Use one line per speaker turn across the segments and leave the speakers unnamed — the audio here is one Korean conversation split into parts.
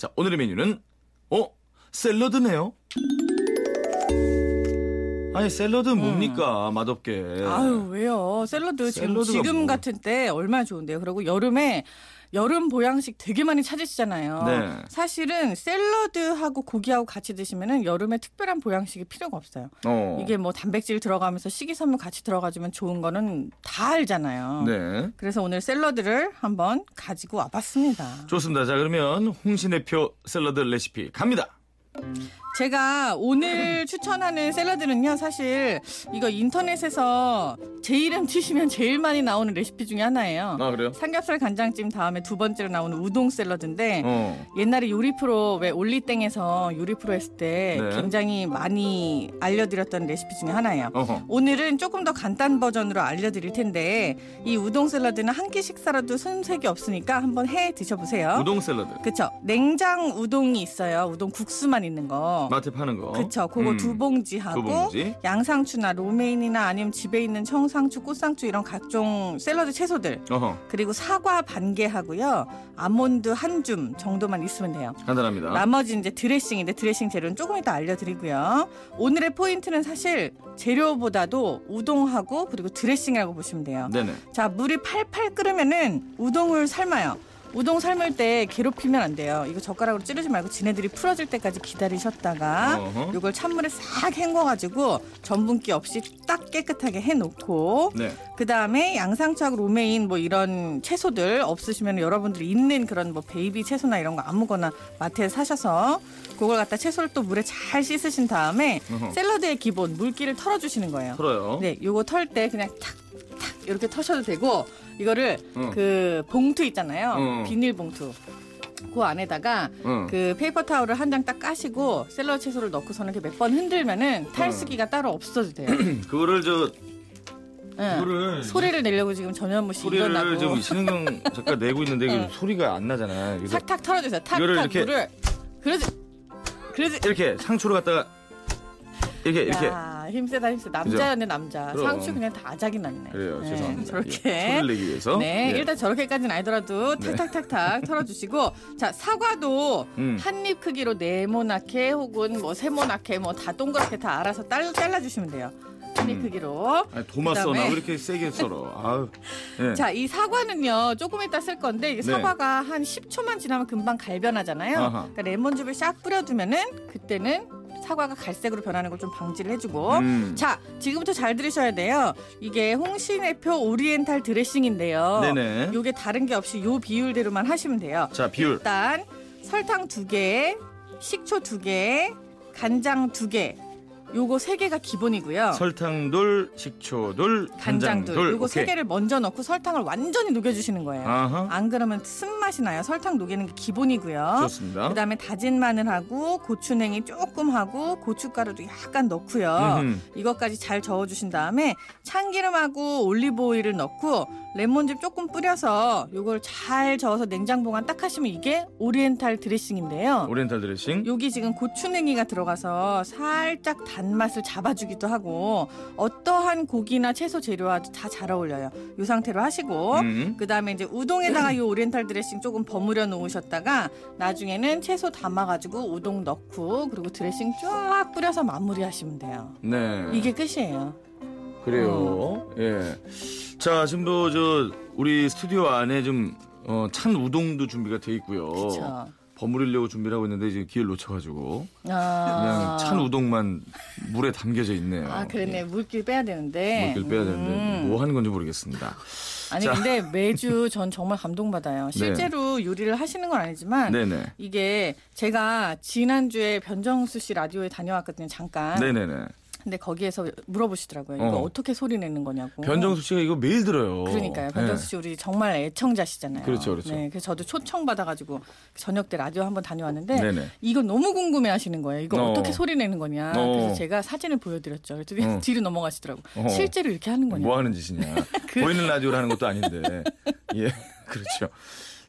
자, 오늘의 메뉴는 어? 샐러드네요. 아니 샐러드 뭡니까 맛없게.
아유 왜요? 샐러드 지금
샐러드가
지금
뭐.
같은 때 얼마나 좋은데요. 그리고 여름에 여름 보양식 되게 많이 찾으시잖아요.
네.
사실은 샐러드하고 고기하고 같이 드시면은 여름에 특별한 보양식이 필요가 없어요.
어.
이게 뭐 단백질 들어가면서 식이섬유 같이 들어가주면 좋은 거는 다 알잖아요.
네.
그래서 오늘 샐러드를 한번 가지고 와봤습니다.
좋습니다. 자 그러면 홍신의표 샐러드 레시피 갑니다.
제가 오늘 추천하는 샐러드는요, 사실 이거 인터넷에서 제 이름 치시면 제일 많이 나오는 레시피 중에 하나예요.
아 그래요?
삼겹살 간장찜 다음에 두 번째로 나오는 우동 샐러드인데
어.
옛날에 요리 프로 왜 올리땡에서 요리 프로 했을 때
네.
굉장히 많이 알려드렸던 레시피 중에 하나예요.
어허.
오늘은 조금 더 간단 버전으로 알려드릴 텐데 이 우동 샐러드는 한 끼 식사라도 손색이 없으니까 한번 해 드셔보세요.
우동 샐러드.
그쵸? 냉장 우동이 있어요. 우동 국수만 있는 거.
마트 파는 거.
그쵸? 그거
음.
두 봉지 하고
두 봉지.
양상추나 로메인이나 아니면 집에 있는 청상추, 꽃상추 이런 각종 샐러드 채소들
어허.
그리고 사과 반 개 하고요. 아몬드 한 줌 정도만 있으면 돼요.
간단합니다.
나머지 이제 드레싱인데 드레싱 재료는 조금 이따 알려드리고요. 오늘의 포인트는 사실 재료보다도 우동하고 그리고 드레싱이라고 보시면 돼요.
네네.
자, 물이 팔팔 끓으면은 우동을 삶아요. 우동 삶을 때 괴롭히면 안 돼요. 이거 젓가락으로 찌르지 말고 지네들이 풀어질 때까지 기다리셨다가
어허.
이걸 찬물에 싹 헹궈가지고 전분기 없이 딱 깨끗하게 해놓고
네.
그 다음에 양상추하고 로메인 뭐 이런 채소들 없으시면 여러분들이 있는 그런 뭐 baby 채소나 이런 거 아무거나 마트에서 사셔서 그걸 갖다 채소를 또 물에 잘 씻으신 다음에
어허.
샐러드의 기본 물기를 털어주시는 거예요.
털어요.
네, 요거 털 때 그냥 탁, 탁 이렇게 터셔도 되고 이거를
응.
그 봉투 있잖아요.
응.
비닐 봉투. 그 안에다가
응.
그 paper towel을 한 장 딱 까시고 샐러드 채소를 넣고서는 이렇게 몇 번 흔들면은 탈수기가 따로 없어도 돼요.
그거를 저
응.
그거를
소리를 내려고 지금 전현무 씨
소리를
일어나고
지금 신은경 작가 내고 있는데
응.
소리가 안 나잖아요. 그래서
탁탁 털어주세요. 탁탁
이거를 이렇게-
물을 그러지 그러지
이렇게 상추를 갖다가 이렇게 이렇게
야, 힘세다 힘세 남자였네 남자
그럼.
상추 그냥 다 아작이 났네
그래요.
네,
죄송합니다.
저렇게
예, 소리를 내기 위해서.
네,
예.
일단 저렇게까지는 아니더라도
네.
탁탁탁탁 털어주시고 자 사과도
음.
한입 크기로 네모나게 혹은 뭐 세모나게 뭐 다 동그랗게 다 알아서 딸, 잘라주시면 돼요 한입
음.
크기로
아니 도마 써나 왜 이렇게 세게 썰어? 아유. 예.
자이 사과는요 조금 이따 쓸 건데 이게
네.
사과가 한 10초만 지나면 금방 갈변하잖아요
아하.
그러니까 레몬즙을 싹 뿌려두면은 그때는 사과가 갈색으로 변하는 걸 좀 방지를 해주고
음.
자, 지금부터 잘 들으셔야 돼요. 이게 홍신의표 오리엔탈 드레싱인데요.
네네.
요게 다른 게 없이 요 비율대로만 하시면 돼요.
자 비율.
일단 설탕 두 개, 식초 두 개, 간장 두 개. 요거 세 개가 기본이고요.
설탕돌, 식초돌,
간장 둘. 요거 세
오케이.
개를 먼저 넣고 설탕을 완전히 녹여주시는 거예요.
아하.
안 그러면 쓴맛이 나요. 설탕 녹이는 게 기본이고요.
좋습니다.
그다음에 다진 마늘하고 고추냉이 조금 하고 고춧가루도 약간 넣고요.
음흠.
이것까지 잘 저어주신 다음에 참기름하고 올리브 오일을 넣고 레몬즙 조금 뿌려서 이걸 잘 저어서 냉장 보관 딱 하시면 이게 오리엔탈 드레싱인데요.
오리엔탈 드레싱.
여기 지금 고추냉이가 들어가서 살짝 단맛을 잡아주기도 하고 어떠한 고기나 채소 재료와도 다 잘 어울려요. 이 상태로 하시고
음.
그 다음에 이제 우동에다가 이 오리엔탈 드레싱 조금 버무려 놓으셨다가 나중에는 채소 담아가지고 우동 넣고 그리고 드레싱 쫙 뿌려서 마무리하시면 돼요.
네.
이게 끝이에요.
그래요. 예. 자 지금도 저 우리 스튜디오 안에 좀 어, 찬 우동도 준비가 돼 있고요.
그렇죠.
버무리려고 준비를 하고 있는데 지금 기회를 놓쳐가지고 그냥
아,
찬 우동만 물에 담겨져 있네요.
아 그랬네 물길 빼야 되는데.
물길 빼야 되는데
음.
뭐 하는 건지 모르겠습니다.
아니
자.
근데 매주 전 정말 감동받아요. 실제로 요리를 하시는 건 아니지만
네네.
이게 제가 지난주에 변정수 씨 라디오에 다녀왔거든요 잠깐.
네네네.
근데 거기에서 물어보시더라고요. 이거
어.
어. 떻게 소리 내는 거냐고.
변정수 씨가 이거 매일 들어요.
그러니까요. 변정수 씨 우리 정말 애청자시잖아요.
그렇죠, 그렇죠.
네, 그래서 저도 초청 받아가지고 저녁 때 라디오 한번 다녀왔는데
네.
이거 너무 궁금해하시는 거예요. 이거
어.
어. 떻게 소리 내는 거냐.
어.
그래서 제가 사진을 보여드렸죠. 그랬더니
어.
뒤로 넘어가시더라고.
어.
실제로 이렇게 하는 거냐.
뭐 하는 짓이냐.
그-
보이는 라디오를 하는 것도 아닌데. 예, 그렇죠.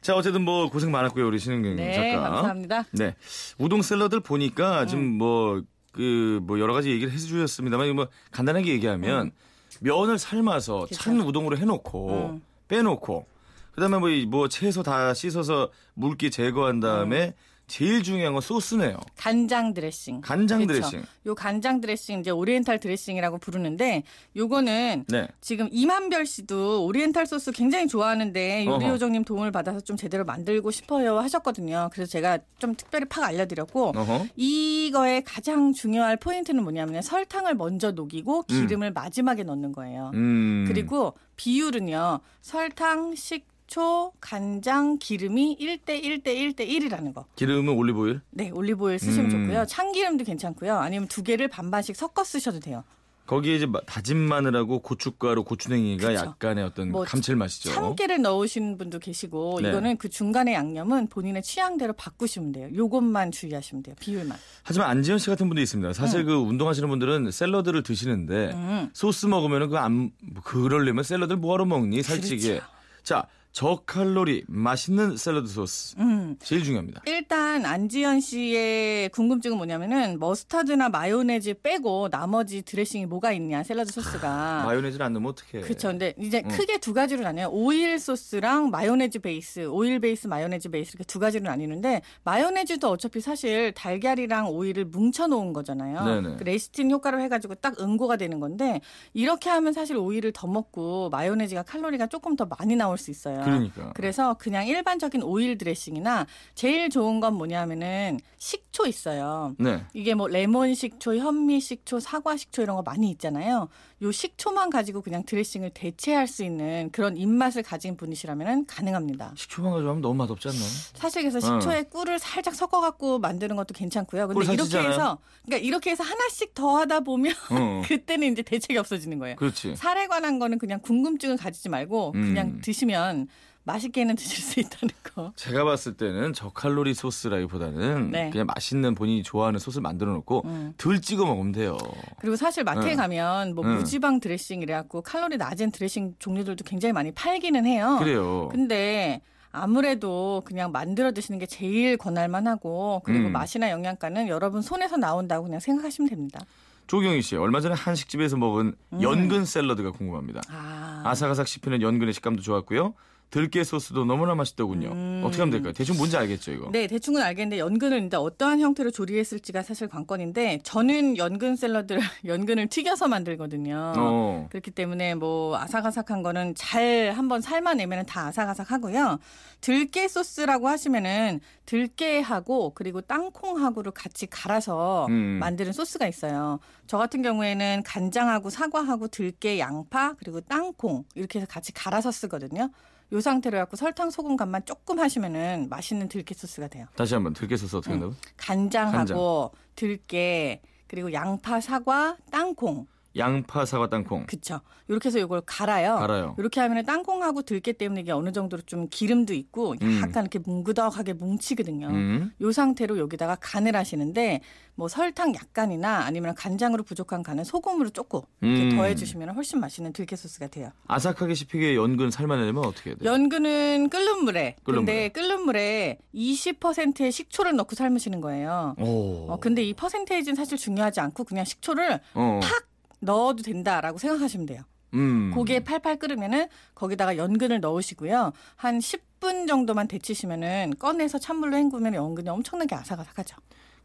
자, 어쨌든 뭐 고생 많았고요, 우리 신은경
네,
작가.
감사합니다.
네. 우동 샐러드를 보니까 좀 뭐, 그, 뭐 여러 가지 얘기를 해주셨습니다만, 뭐 간단하게 얘기하면 면을 삶아서
그쵸.
찬 우동으로 해놓고
음.
빼놓고 그다음에 뭐, 이 뭐 채소 다 씻어서 물기 제거한 다음에 제일 중요한 건 소스네요.
간장 드레싱.
간장
그렇죠.
드레싱.
요 간장 드레싱 이제 오리엔탈 드레싱이라고 부르는데 요거는
네.
지금 이만별 씨도 오리엔탈 소스 굉장히 좋아하는데 요리. 요정님 도움을 받아서 좀 제대로 만들고 싶어요 하셨거든요. 그래서 제가 좀 특별히 팍 알려드렸고
어허.
이거의 가장 중요할 포인트는 뭐냐면 설탕을 먼저 녹이고 기름을 마지막에 넣는 거예요.
음.
그리고 비율은요. 설탕, 식 초, 간장, 기름이 1대 1대 1대 1이라는 거.
기름은 올리브오일.
네, 올리브오일 쓰시면
음.
좋고요. 참기름도 괜찮고요. 아니면 두 개를 반반씩 섞어 쓰셔도 돼요.
거기에 이제 마- 다진 마늘하고 고춧가루, 고추냉이가
그쵸.
약간의 어떤
뭐
감칠맛이죠.
참깨를 넣으시는 분도 계시고
네.
이거는 그 중간의 양념은 본인의 취향대로 바꾸시면 돼요. 요것만 주의하시면 돼요. 비율만.
하지만 안지현 씨 같은 분도 있습니다. 사실 그 운동하시는 분들은 샐러드를 드시는데
음.
소스 먹으면은 그안 그러려면 샐러드를 뭐하러 먹니 살찌게.
그렇죠.
자 저칼로리 맛있는 샐러드 소스
음.
제일 중요합니다.
일단 안지현 씨의 궁금증은 뭐냐면은 머스타드나 마요네즈 빼고 나머지 드레싱이 뭐가 있냐 샐러드 소스가
마요네즈를 안 넣으면 어떡해.
그렇죠. 근데 이제
음.
크게 두 가지로 나뉘어요. 오일 소스랑 마요네즈 베이스, 오일 베이스, 마요네즈 베이스 이렇게 두 가지로 나뉘는데 마요네즈도 어차피 사실 달걀이랑 오일을 뭉쳐 놓은 거잖아요.
네네.
그 레시틴 효과로 해가지고 딱 응고가 되는 건데 이렇게 하면 사실 오일을 더 먹고 마요네즈가 칼로리가 조금 더 많이 나올 수 있어요.
그러니까.
그래서 그냥 일반적인 오일 드레싱이나 제일 좋은 건 뭐냐면은 식초 있어요.
네.
이게 뭐 레몬 식초, 현미 식초, 사과 식초 이런 거 많이 있잖아요. 요 식초만 가지고 그냥 드레싱을 대체할 수 있는 그런 입맛을 가진 분이시라면 가능합니다.
식초만 가져가면 너무 맛없지 않나요?
사실 그래서 식초에 꿀을 살짝 섞어 갖고 만드는 것도 괜찮고요.
꿀
근데 이렇게. 해서 그러니까 이렇게 해서 하나씩 더 하다 보면
어.
그때는 이제 대책이 없어지는 거예요.
그렇지.
살에 관한 거는 그냥 궁금증을 가지지 말고 그냥
음.
드시면 맛있게는 드실 수 있다는 거.
제가 봤을 때는 저칼로리 소스라기보다는
네.
그냥 맛있는 본인이 좋아하는 소스를 만들어 놓고
음.
덜 찍어 먹으면 돼요.
그리고 사실 마트에
응.
가면 뭐
응.
무지방 드레싱 이래갖고 칼로리 낮은 드레싱 종류들도 굉장히 많이 팔기는 해요.
그래요.
근데 아무래도 그냥 만들어 드시는 게 제일 권할만 하고 그리고
음.
맛이나 영양가는 여러분 손에서 나온다고 그냥 생각하시면 됩니다.
조경희 씨 얼마 전에 한식집에서 먹은 연근 샐러드가 궁금합니다.
음. 아,
아삭아삭 씹히는 연근의 식감도 좋았고요. 들깨 소스도 너무나 맛있더군요.
음.
어떻게 하면 될까요? 대충 뭔지 알겠죠, 이거?
네, 대충은 알겠는데 연근을 이제 어떠한 형태로 조리했을지가 사실 관건인데 저는 연근 샐러드를 연근을 튀겨서 만들거든요.
어.
그렇기 때문에 뭐 아삭아삭한 거는 잘 한번 삶아내면 다 아삭아삭하고요. 들깨 소스라고 하시면은 들깨하고 그리고 땅콩하고를 같이 갈아서
음.
만드는 소스가 있어요. 저 같은 경우에는 간장하고 사과하고 들깨, 양파 그리고 땅콩 이렇게 해서 같이 갈아서 쓰거든요. 요 상태로 갖고 설탕, 소금 간만 조금 하시면은 맛있는 들깨 소스가 돼요.
다시 한번 들깨 소스 어떻게 한다고?
간장하고 들깨 그리고 양파, 사과, 땅콩
양파, 사과, 땅콩.
그쵸. 이렇게 해서 이걸 갈아요.
갈아요.
이렇게 하면 땅콩하고 들깨 때문에 이게 어느 정도로 좀 기름도 있고
음.
약간 이렇게 뭉그덕하게 뭉치거든요.
음.
요 상태로 여기다가 간을 하시는데 뭐 설탕 약간이나 아니면 간장으로 부족한 간은 소금으로 조금 이렇게
음.
더해주시면 훨씬 맛있는 들깨 소스가 돼요.
아삭하게 씹히게 연근 삶아내려면 어떻게 해야 돼요?
연근은 끓는 물에
끓는
근데 끓는 물에 20%의 식초를 넣고 삶으시는 거예요.
오.
어, 근데 이 퍼센테이지는 사실 중요하지 않고 그냥 식초를
어.
팍 넣어도 된다라고 생각하시면 돼요.
음.
고기에 팔팔 끓으면은 거기다가 연근을 넣으시고요. 한 10분 정도만 데치시면은 꺼내서 찬물로 헹구면 연근이 엄청나게 아삭아삭하죠.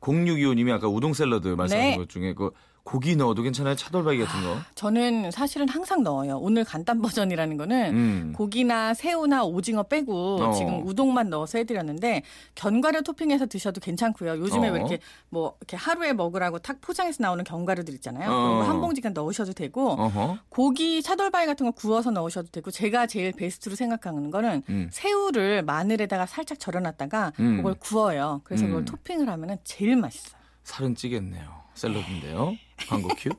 0625님이 아까 우동 샐러드 말씀하신
네.
것 중에 그 고기 넣어도 괜찮아요? 차돌박이 같은 거?
저는 사실은 항상 넣어요. 오늘 간단 버전이라는 거는
음.
고기나 새우나 오징어 빼고
어.
지금 우동만 넣어서 해드렸는데 견과류 토핑해서 드셔도 괜찮고요. 요즘에
어.
왜 이렇게 뭐 이렇게 하루에 먹으라고 탁 포장해서 나오는 견과류들 있잖아요.
어.
그런 거 한 봉지 그냥 넣으셔도 되고
어허.
고기 차돌바위 같은 거 구워서 넣으셔도 되고 제가 제일 베스트로 생각하는 거는
음.
새우를 마늘에다가 살짝 절여놨다가
음.
그걸 구워요. 그래서
음.
그걸 토핑을 하면 제일 맛있어요.
살은 찌겠네요. 샐러드인데요. 광고 큐.